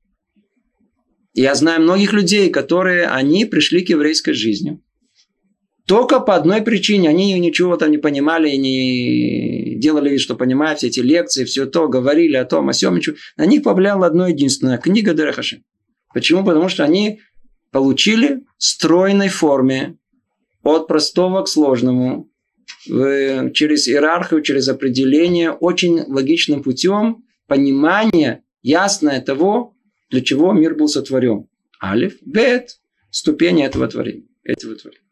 [SPEAKER 1] Я знаю многих людей, которые, они пришли к еврейской жизни. Только по одной причине. Они ничего там не понимали, не делали вид, что понимают все эти лекции, все то, говорили о том, о. Ничего. На них повлияло одно единственное. Книга Дерехаши. Почему? Потому что они получили в стройной форме от простого к сложному, через иерархию, через определение, очень логичным путем понимание ясное того, для чего мир был сотворен. Алиф, бет, ступени этого творения. Этого творения.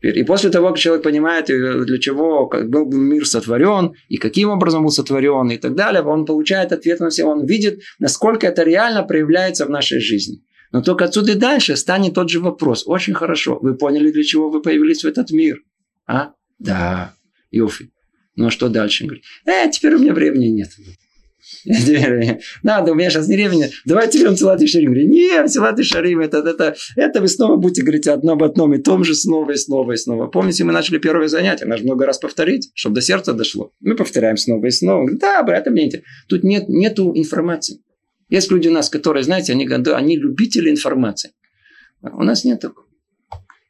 [SPEAKER 1] И после того, как человек понимает, э, для чего был мир сотворен, и каким образом был сотворен, и так далее, он получает ответ на все, он видит, насколько это реально проявляется в нашей жизни. Но только отсюда и дальше станет тот же вопрос. Очень хорошо. Вы поняли, для чего вы появились в этот мир? А? Да. Йофи. Ну а что дальше? Он говорит, э, теперь у меня времени нет. Надо, у меня сейчас не времени. Давайте берем Силат и Шарим. Нет, Силат Шарим, это, это, это вы снова будете говорить одно об одном и том же снова и снова и снова. Помните, мы начали первое занятие, надо много раз повторить, чтобы до сердца дошло. Мы повторяем снова и снова. Да, брат, мне Тут нет, нету информации. Есть люди у нас, которые, знаете, они, они любители информации. У нас нет такого.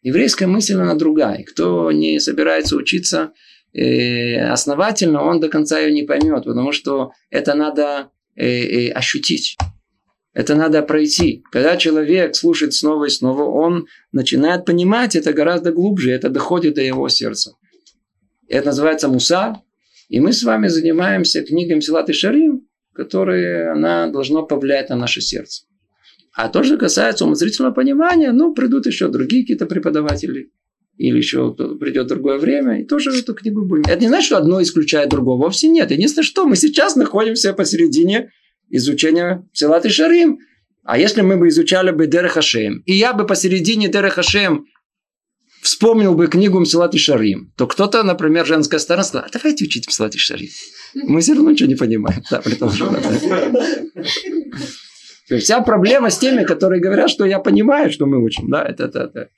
[SPEAKER 1] Еврейская мысль, она другая. Кто не собирается учиться, основательно, он до конца ее не поймет, потому что это надо э, э, ощутить. Это надо пройти. Когда человек слушает снова и снова, он начинает понимать это гораздо глубже, это доходит до его сердца. Это называется муса. И мы с вами занимаемся книгой Силат и Шарим, которая она должна повлиять на наше сердце. А то, что касается умозрительного понимания, ну, придут еще другие какие-то преподаватели или еще придет другое время, и тоже эту книгу будем. Это не значит, что одно исключает другого. Вовсе нет. Единственное, что мы сейчас находимся посередине изучения Силат и Шарим. А если мы бы изучали бы Дер Хашем, и я бы посередине Дер Хашем вспомнил бы книгу Мсилат и Шарим, то кто-то, например, женская сторона сказала, а давайте учить Мсилат и Шарим. Мы все равно ничего не понимаем. Да, Вся проблема с теми, которые говорят, что я понимаю, что мы учим. Да, это, это, это.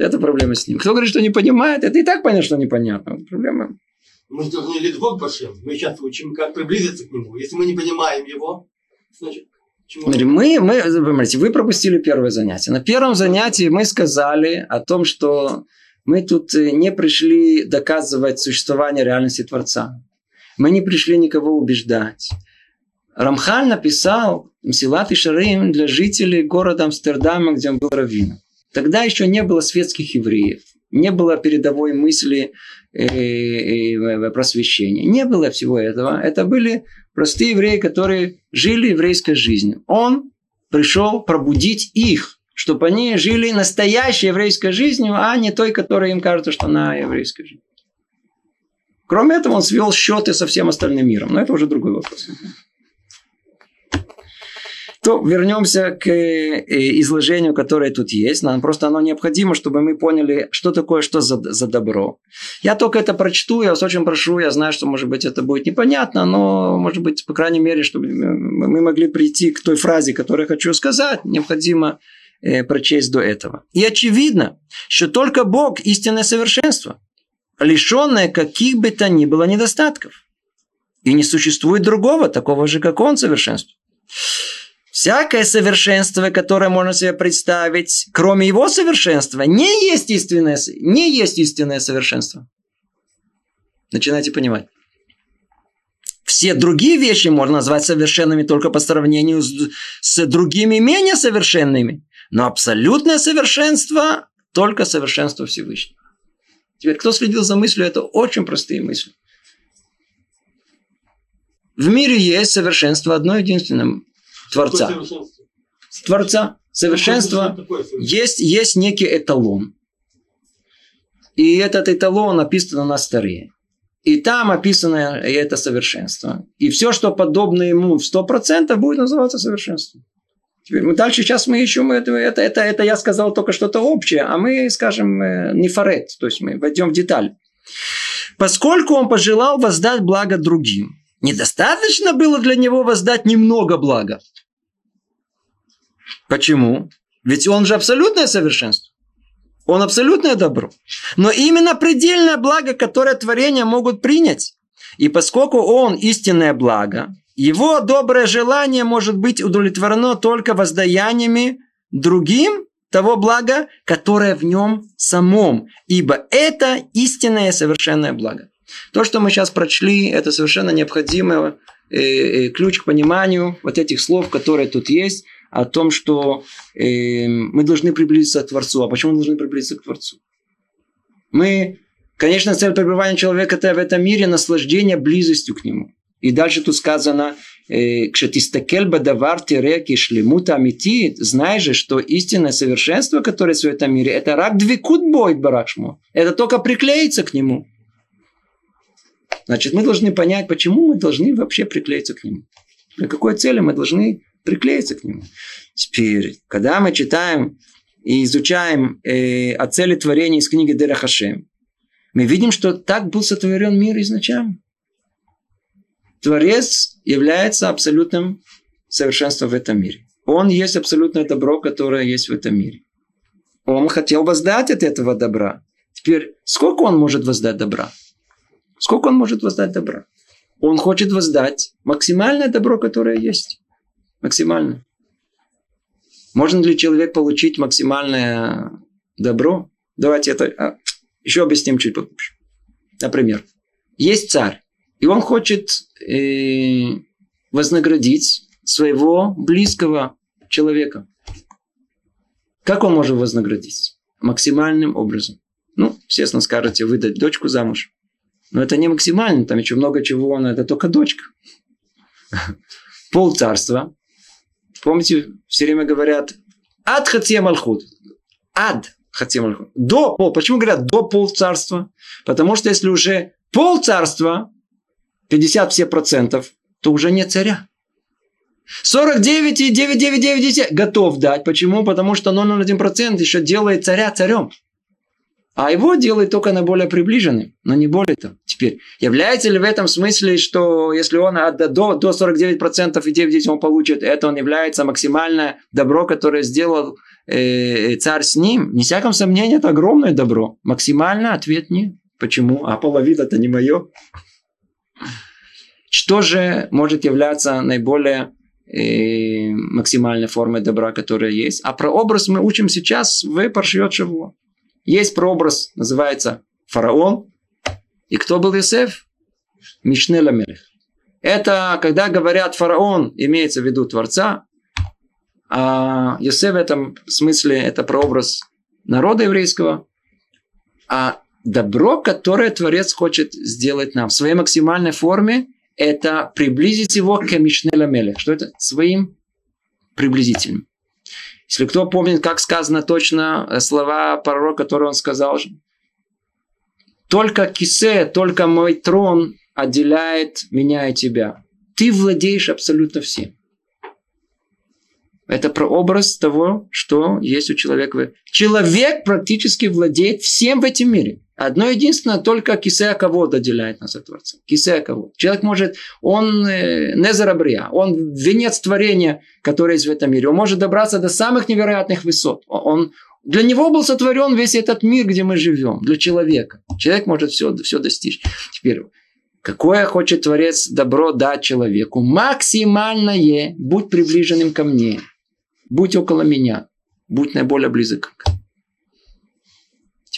[SPEAKER 1] Это проблема с ним. Кто говорит, что не понимает, это и так понятно, что непонятно. Проблема.
[SPEAKER 2] Мы же должны лить Бог Башем. Мы сейчас учим, как приблизиться к нему. Если мы не понимаем его, значит,
[SPEAKER 1] Мы, мы, понимаете, вы пропустили первое занятие. На первом занятии мы сказали о том, что мы тут э, не пришли доказывать существование реальности Творца. Мы не пришли никого убеждать. Рамхаль написал Мсилат и Шарим для жителей города Амстердама, где он был раввином. Тогда еще не было светских евреев, не было передовой мысли э, э, просвещения, не было всего этого. Это были простые евреи, которые жили еврейской жизнью. Он пришел пробудить их, чтобы они жили настоящей еврейской жизнью, а не той, которая им кажется, что она еврейская жизнь. Кроме этого, он свел счеты со всем остальным миром. Но это уже другой вопрос. То вернемся к э, изложению, которое тут есть. Нам просто оно необходимо, чтобы мы поняли, что такое, что за, за добро. Я только это прочту, я вас очень прошу, я знаю, что, может быть, это будет непонятно, но, может быть, по крайней мере, чтобы мы могли прийти к той фразе, которую я хочу сказать, необходимо э, прочесть до этого. И очевидно, что только Бог – истинное совершенство, лишенное каких бы то ни было недостатков. И не существует другого, такого же, как Он, совершенства. Всякое совершенство, которое можно себе представить, кроме его совершенства, не есть истинное, не есть истинное совершенство. Начинайте понимать. Все другие вещи можно назвать совершенными только по сравнению с, с другими менее совершенными. Но абсолютное совершенство – только совершенство Всевышнего. Теперь, кто следил за мыслью, это очень простые мысли. В мире есть совершенство одно единственное Творца. Творца. Совершенство. Есть, есть некий эталон. И этот эталон написан на старе. И там описано это совершенство. И все, что подобно ему в 100% будет называться совершенством. Теперь мы дальше сейчас мы ищем это, это, это, это я сказал только что-то общее, а мы скажем э, не фарет, то есть мы войдем в деталь. Поскольку он пожелал воздать благо другим, недостаточно было для него воздать немного блага. Почему? Ведь он же абсолютное совершенство. Он абсолютное добро. Но именно предельное благо, которое творения могут принять. И поскольку он истинное благо, его доброе желание может быть удовлетворено только воздаяниями другим того блага, которое в нем самом. Ибо это истинное совершенное благо. То, что мы сейчас прочли, это совершенно необходимый э, э, ключ к пониманию вот этих слов, которые тут есть – о том, что э, мы должны приблизиться к Творцу. А почему мы должны приблизиться к Творцу? Мы, конечно, цель пребывания человека это в этом мире наслаждение близостью к нему. И дальше тут сказано, э, «Кшетистакель бадавар тиреки шлемута амити», знай же, что истинное совершенство, которое в этом мире, это рак двикут боит барашму. Это только приклеиться к нему. Значит, мы должны понять, почему мы должны вообще приклеиться к нему. Для какой цели мы должны приклеиться к нему. Теперь, когда мы читаем и изучаем э, о цели творения из книги Дера Хашем, мы видим, что так был сотворен мир изначально. Творец является абсолютным совершенством в этом мире. Он есть абсолютное добро, которое есть в этом мире. Он хотел воздать от этого добра. Теперь, сколько он может воздать добра? Сколько он может воздать добра? Он хочет воздать максимальное добро, которое есть максимально. Можно ли человек получить максимальное добро? Давайте это а, еще объясним чуть попозже. Например, есть царь, и он хочет э, вознаградить своего близкого человека. Как он может вознаградить? Максимальным образом. Ну, естественно, скажете, выдать дочку замуж. Но это не максимально, там еще много чего, но это только дочка. Пол царства, Помните, все время говорят ад хатье малхут. Ад хатье малхут. До пол. Почему говорят до пол царства? Потому что если уже пол царства, 50 все процентов, то уже нет царя. 49 и 999 готов дать. Почему? Потому что 0,1% еще делает царя царем. А его делает только на более приближенным, но не более того. Теперь, является ли в этом смысле, что если он до, до 49% и 9 он получит, это он является максимальное добро, которое сделал э, царь с ним? Не всяком сомнении, это огромное добро. Максимально ответ нет. Почему? А половина это не мое. Что же может являться наиболее э, максимальной формы добра, которая есть. А про образ мы учим сейчас в Паршиот Шавуа. Есть прообраз, называется фараон. И кто был Иосиф? Мишне Ламелех. Это, когда говорят фараон, имеется в виду Творца, а Йосеф в этом смысле это прообраз народа еврейского, а добро, которое Творец хочет сделать нам в своей максимальной форме, это приблизить его к Мишнеля Мелех. Что это? Своим приблизительным. Если кто помнит, как сказано точно э, слова пророка, которые он сказал, только кисе, только мой трон отделяет меня и тебя. Ты владеешь абсолютно всем. Это прообраз того, что есть у человека. Человек практически владеет всем в этом мире. Одно единственное, только кисея кого отделяет нас от Творца. Кисея кого. Человек может, он э, незарабрия, он венец творения, который есть в этом мире. Он может добраться до самых невероятных высот. Он, для него был сотворен весь этот мир, где мы живем, для человека. Человек может все, все достичь. Теперь, какое хочет Творец добро дать человеку? Максимальное, будь приближенным ко мне будь около меня, будь наиболее близок.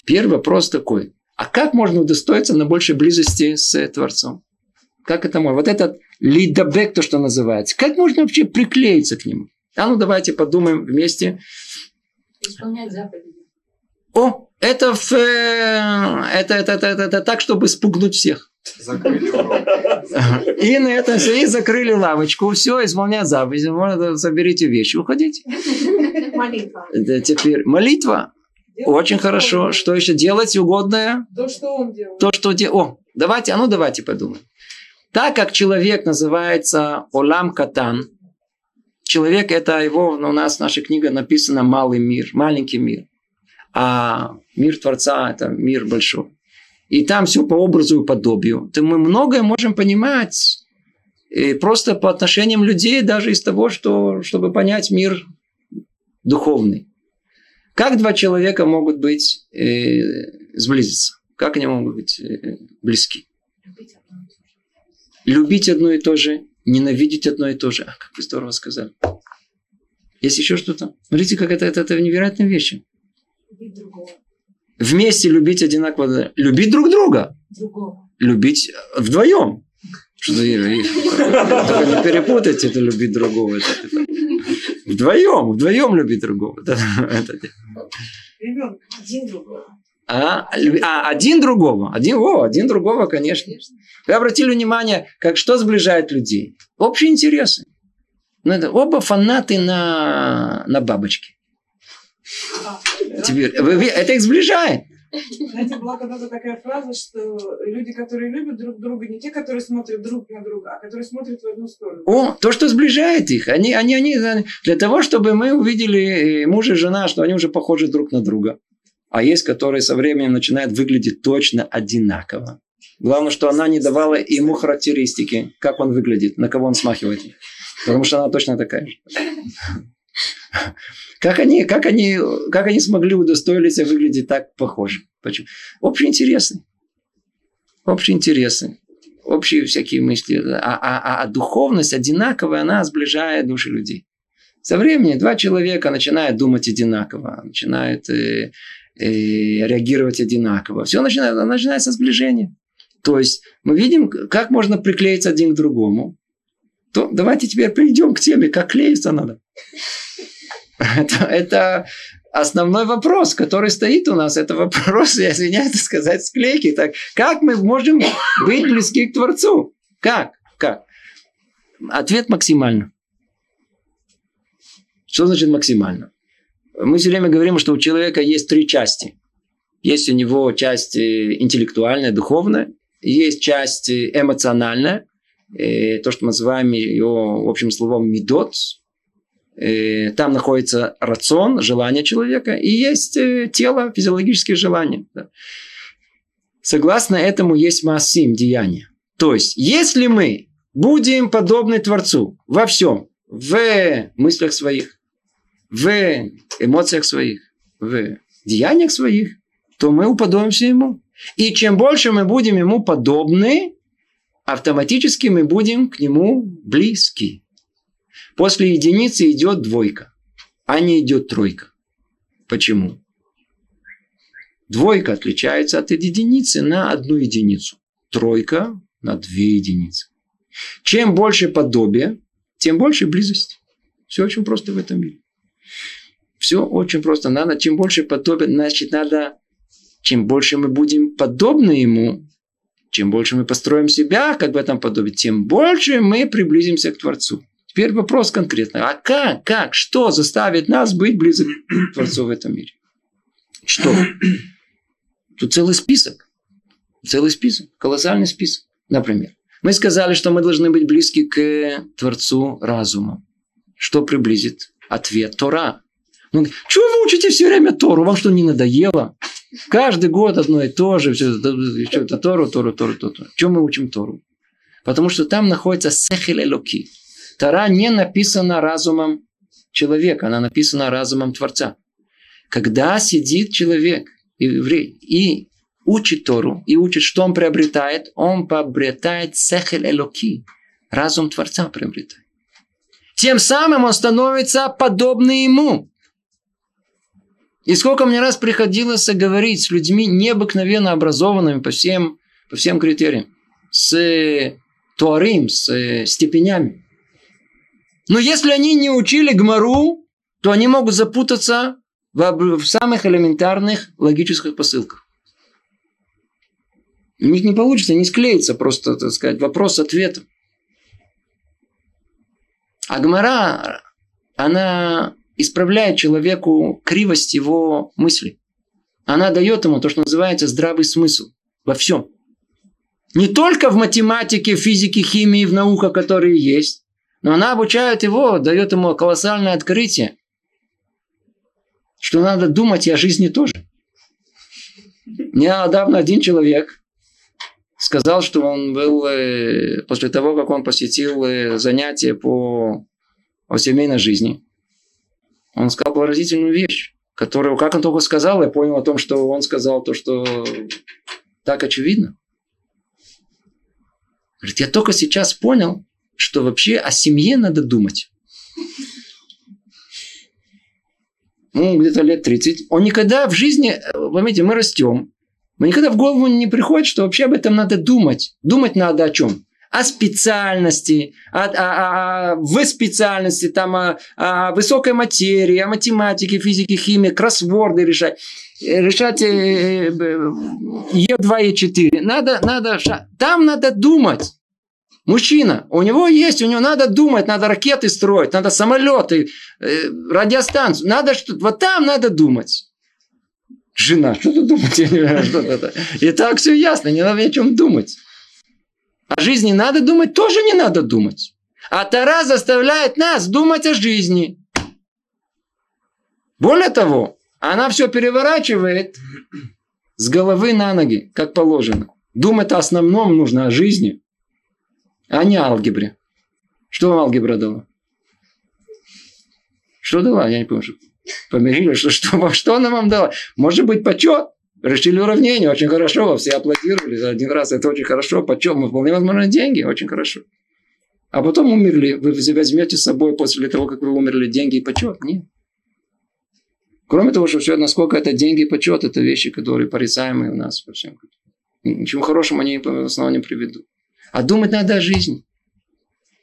[SPEAKER 1] Теперь вопрос такой, а как можно удостоиться на большей близости с Творцом? Как это можно? Вот этот лидабек, то, что называется. Как можно вообще приклеиться к нему? А ну давайте подумаем вместе.
[SPEAKER 3] Исполнять заповеди.
[SPEAKER 1] О, это, в, э, это, это, это, это, это так, чтобы спугнуть всех. Закрыли И на этом все, и закрыли лавочку. Все, исполняют заповеди. Можно соберите вещи, уходите.
[SPEAKER 3] Молитва.
[SPEAKER 1] Теперь молитва. Очень хорошо. Что еще делать угодное?
[SPEAKER 3] То, что он делает.
[SPEAKER 1] То, что делает. О, давайте, а ну давайте подумаем. Так как человек называется Олам Катан, человек это его, ну, у нас в нашей книге написано малый мир, маленький мир. А мир Творца это мир большой и там все по образу и подобию, то мы многое можем понимать и просто по отношениям людей, даже из того, что, чтобы понять мир духовный. Как два человека могут быть э, сблизиться? Как они могут быть э, близки? Любить одно и то же, ненавидеть одно и то же. А, как вы здорово сказали. Есть еще что-то? Смотрите, как это, это, это невероятные вещи.
[SPEAKER 3] Любить другого
[SPEAKER 1] вместе любить одинаково. Любить друг друга.
[SPEAKER 3] Другого.
[SPEAKER 1] Любить вдвоем. Что *laughs* только не перепутайте это любить другого. Это, это. Вдвоем, вдвоем любить другого. *laughs*
[SPEAKER 3] Ребенок один другого.
[SPEAKER 1] А, а один другого. Один, о, один другого, конечно. Вы обратили внимание, как что сближает людей? Общие интересы. Ну, это оба фанаты на, на бабочки. Теперь, вы, вы, это их сближает.
[SPEAKER 3] Знаете, была когда-то такая фраза, что люди, которые любят друг друга, не те, которые смотрят друг на друга, а которые смотрят в одну сторону.
[SPEAKER 1] О, то, что сближает их. Они, они, они, для того, чтобы мы увидели муж и жена, что они уже похожи друг на друга. А есть, которые со временем начинают выглядеть точно одинаково. Главное, что она не давала ему характеристики, как он выглядит, на кого он смахивает. Потому что она точно такая же. Как они, как они, как они смогли удостоились выглядеть так похоже? Почему? Общие интересы. Общие интересы. Общие всякие мысли. А, а, а, а духовность одинаковая, она сближает души людей. Со временем два человека начинают думать одинаково, начинают э, э, реагировать одинаково. Все начинает, начинается сближение. То есть мы видим, как можно приклеиться один к другому. То давайте теперь перейдем к теме, как клеиться надо. Это, это основной вопрос, который стоит у нас. Это вопрос, я извиняюсь сказать, склейки. Так, как мы можем быть близки к Творцу? Как? Как? Ответ максимально. Что значит максимально? Мы все время говорим, что у человека есть три части. Есть у него часть э, интеллектуальная, духовная, есть часть эмоциональная, э, то, что мы называем ее общим словом медот, Э, там находится рацион, желание человека, и есть э, тело, физиологические желания. Согласно этому есть массим, деяния. То есть, если мы будем подобны Творцу во всем, в мыслях своих, в эмоциях своих, в деяниях своих, то мы уподобимся Ему. И чем больше мы будем Ему подобны, автоматически мы будем к Нему близки. После единицы идет двойка, а не идет тройка. Почему? Двойка отличается от единицы на одну единицу. Тройка на две единицы. Чем больше подобия, тем больше близости. Все очень просто в этом мире. Все очень просто. Надо, чем больше подобия, значит, надо, чем больше мы будем подобны ему, чем больше мы построим себя, как в этом подобии, тем больше мы приблизимся к Творцу. Теперь вопрос конкретный. А как, как, что заставит нас быть близок к *clears throat* Творцу в этом мире? Что? Тут целый список. Целый список. Колоссальный список. Например, мы сказали, что мы должны быть близки к Творцу разумом. Что приблизит? Ответ Тора. Ну, чего вы учите все время Тору? Вам что, не надоело? Каждый год одно и то же. Все, все это Тору, Тору, Тору, Тору. Чем мы учим Тору? Потому что там находится Сехель Тора не написана разумом человека, она написана разумом Творца. Когда сидит человек, еврей, и учит Тору, и учит, что он приобретает, он приобретает Сехель Элоки, разум Творца приобретает. Тем самым он становится подобным ему. И сколько мне раз приходилось говорить с людьми необыкновенно образованными по всем, по всем критериям. С туарим, с степенями. Но если они не учили гмару, то они могут запутаться в, самых элементарных логических посылках. У них не получится, не склеится просто, так сказать, вопрос-ответ. А гмара, она исправляет человеку кривость его мысли. Она дает ему то, что называется здравый смысл во всем. Не только в математике, физике, химии, в науках, которые есть, но она обучает его, дает ему колоссальное открытие, что надо думать и о жизни тоже. Мне недавно один человек сказал, что он был, э, после того, как он посетил э, занятия по о семейной жизни, он сказал поразительную вещь, которую, как он только сказал, я понял о том, что он сказал то, что так очевидно. Говорит, я только сейчас понял, что вообще о семье надо думать. Ну, где-то лет 30. Он никогда в жизни, поймите, мы растем. Мы никогда в голову не приходит, что вообще об этом надо думать. Думать надо о чем? О специальности, о, о, о, в специальности, там, о, о высокой материи, о математике, физике, химии, кроссворды решать решать Е2, Е4. Надо, надо, там надо думать. Мужчина, у него есть, у него надо думать, надо ракеты строить, надо самолеты, э, радиостанцию, надо что вот там надо думать. Жена, что ты думать? И так все ясно, не надо ни о чем думать. О жизни надо думать, тоже не надо думать. А Тара заставляет нас думать о жизни. Более того, она все переворачивает с головы на ноги, как положено. Думать о основном нужно, о жизни а не алгебре. Что вам алгебра дала? Что дала? Я не помню. Что помирили? Что, что, что она вам дала? Может быть, почет? Решили уравнение, очень хорошо, все аплодировали за один раз, это очень хорошо, почет, мы вполне возможно деньги, очень хорошо. А потом умерли, вы возьмете с собой после того, как вы умерли, деньги и почет? Нет. Кроме того, что все, насколько это деньги и почет, это вещи, которые порицаемые у нас. По всем. Ничего хорошего они в основном не приведут. А думать надо о жизни.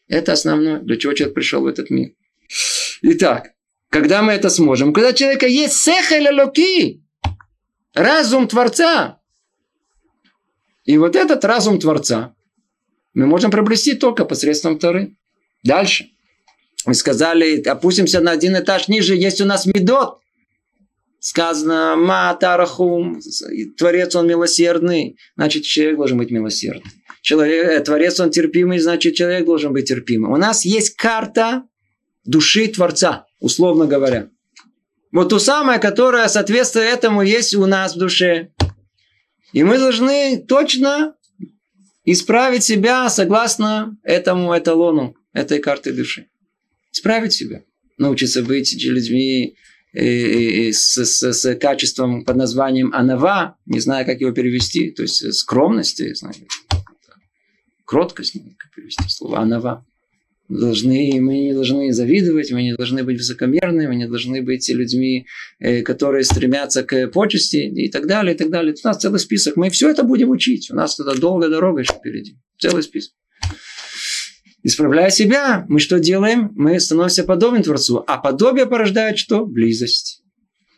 [SPEAKER 1] Это основное, для чего человек пришел в этот мир. Итак, когда мы это сможем? Когда у человека есть сехель локи, разум Творца. И вот этот разум Творца мы можем приобрести только посредством Торы. Дальше. Мы сказали, опустимся на один этаж ниже, есть у нас медот. Сказано, ма тарахум, Творец он милосердный, значит человек должен быть милосердный человек, э, Творец, он терпимый, значит, человек должен быть терпимым. У нас есть карта души Творца, условно говоря. Вот ту самая, которая соответствует этому, есть у нас в душе. И мы должны точно исправить себя согласно этому эталону, этой карты души. Исправить себя. Научиться быть людьми э, с, с, с качеством под названием анава, не знаю, как его перевести, то есть скромности, знаете, кроткость, как перевести слово, анава. должны, мы не должны завидовать, мы не должны быть высокомерны, мы не должны быть людьми, э, которые стремятся к почести и так далее, и так далее. У нас целый список. Мы все это будем учить. У нас туда долгая дорога еще впереди. Целый список. Исправляя себя, мы что делаем? Мы становимся подобным Творцу. А подобие порождает что? Близость.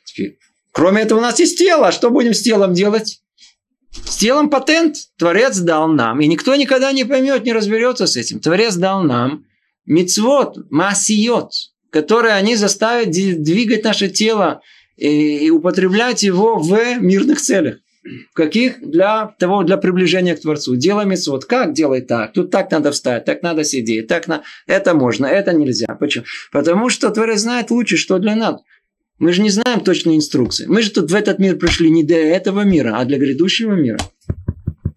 [SPEAKER 1] Теперь. Кроме этого у нас есть тело. А что будем с телом делать? С телом патент Творец дал нам. И никто никогда не поймет, не разберется с этим. Творец дал нам мицвод, масиот, которые они заставят двигать наше тело и, употреблять его в мирных целях. Каких? Для того, для приближения к Творцу. Делай митцвот. Как делай так? Тут так надо встать, так надо сидеть, так на... Это можно, это нельзя. Почему? Потому что Творец знает лучше, что для нас. Мы же не знаем точной инструкции. Мы же тут в этот мир пришли не для этого мира, а для грядущего мира.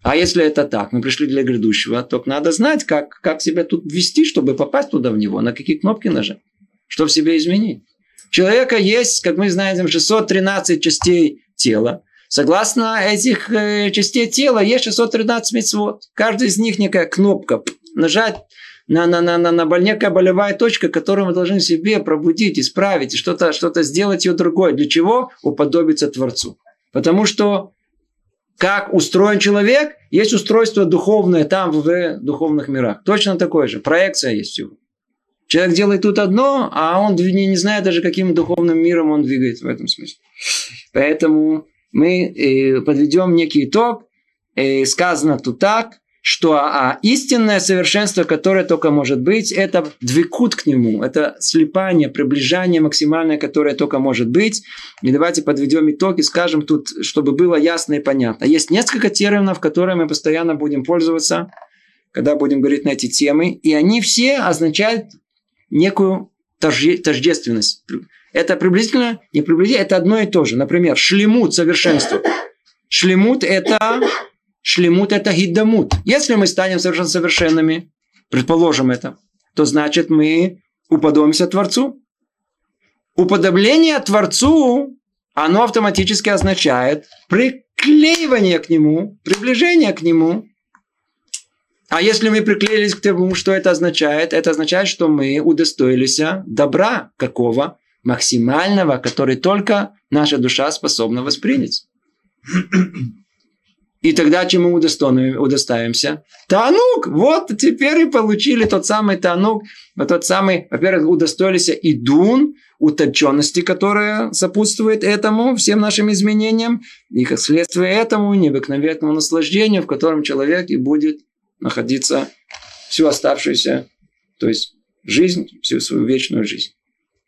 [SPEAKER 1] А если это так, мы пришли для грядущего, то надо знать, как, как себя тут вести, чтобы попасть туда в него, на какие кнопки нажать, что в себе изменить. У человека есть, как мы знаем, 613 частей тела. Согласно этих э, частей тела есть 613 мецвод. Каждый из них некая кнопка. Нажать на, на, на, на, на некая болевая точка, которую мы должны себе пробудить, исправить, и что-то что сделать ее другое. Для чего? Уподобиться Творцу. Потому что как устроен человек, есть устройство духовное там, в духовных мирах. Точно такое же. Проекция есть всего. Человек делает тут одно, а он не, не знает даже, каким духовным миром он двигается в этом смысле. Поэтому мы э, подведем некий итог. Э, сказано тут так, что а истинное совершенство, которое только может быть, это двикут к нему, это слепание, приближение максимальное, которое только может быть. И давайте подведем итог и скажем тут, чтобы было ясно и понятно. Есть несколько терминов, которыми мы постоянно будем пользоваться, когда будем говорить на эти темы, и они все означают некую тождественность. Это приблизительно, не приблизительно, это одно и то же. Например, шлемут совершенство. Шлемут – это шлемут – это гиддамут. Если мы станем совершенно совершенными, предположим это, то значит мы уподобимся Творцу. Уподобление Творцу, оно автоматически означает приклеивание к Нему, приближение к Нему. А если мы приклеились к тому, что это означает? Это означает, что мы удостоились добра какого? Максимального, который только наша душа способна воспринять. И тогда чему удоставимся? Танук! Вот теперь и получили тот самый танук. Вот тот самый, во-первых, удостоились и дун, утонченности, которая сопутствует этому, всем нашим изменениям. И как следствие этому необыкновенному наслаждению, в котором человек и будет находиться всю оставшуюся, то есть жизнь, всю свою вечную жизнь.